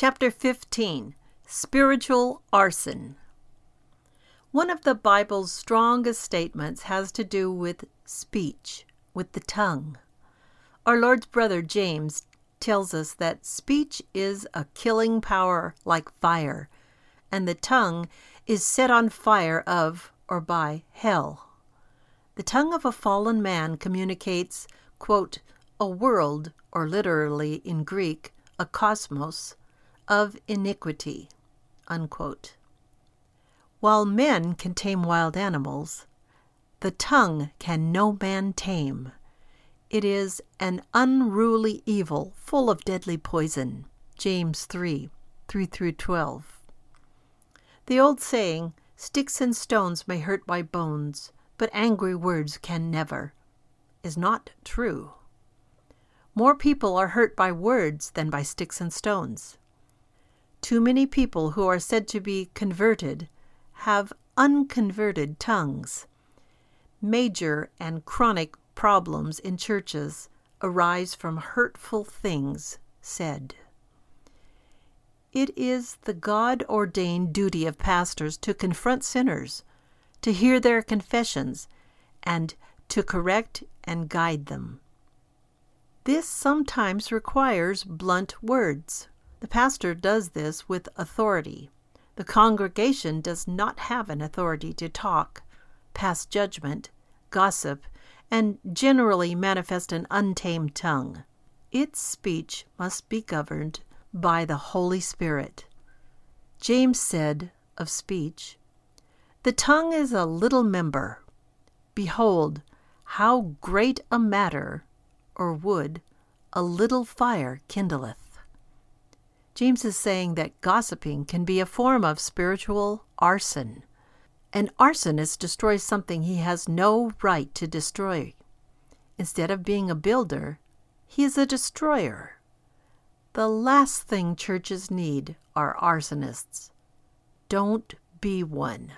Chapter 15 Spiritual Arson. One of the Bible's strongest statements has to do with speech, with the tongue. Our Lord's brother James tells us that speech is a killing power like fire, and the tongue is set on fire of or by hell. The tongue of a fallen man communicates, quote, a world, or literally in Greek, a cosmos, of iniquity. Unquote. While men can tame wild animals, the tongue can no man tame. It is an unruly evil full of deadly poison. James 3 3 through 12. The old saying, Sticks and stones may hurt my bones, but angry words can never, is not true. More people are hurt by words than by sticks and stones. Too many people who are said to be converted have unconverted tongues. Major and chronic problems in churches arise from hurtful things said. It is the God ordained duty of pastors to confront sinners, to hear their confessions, and to correct and guide them. This sometimes requires blunt words. The pastor does this with authority. The congregation does not have an authority to talk, pass judgment, gossip, and generally manifest an untamed tongue. Its speech must be governed by the Holy Spirit. James said of speech, The tongue is a little member. Behold, how great a matter, or wood, a little fire kindleth. James is saying that gossiping can be a form of spiritual arson. An arsonist destroys something he has no right to destroy. Instead of being a builder, he is a destroyer. The last thing churches need are arsonists. Don't be one.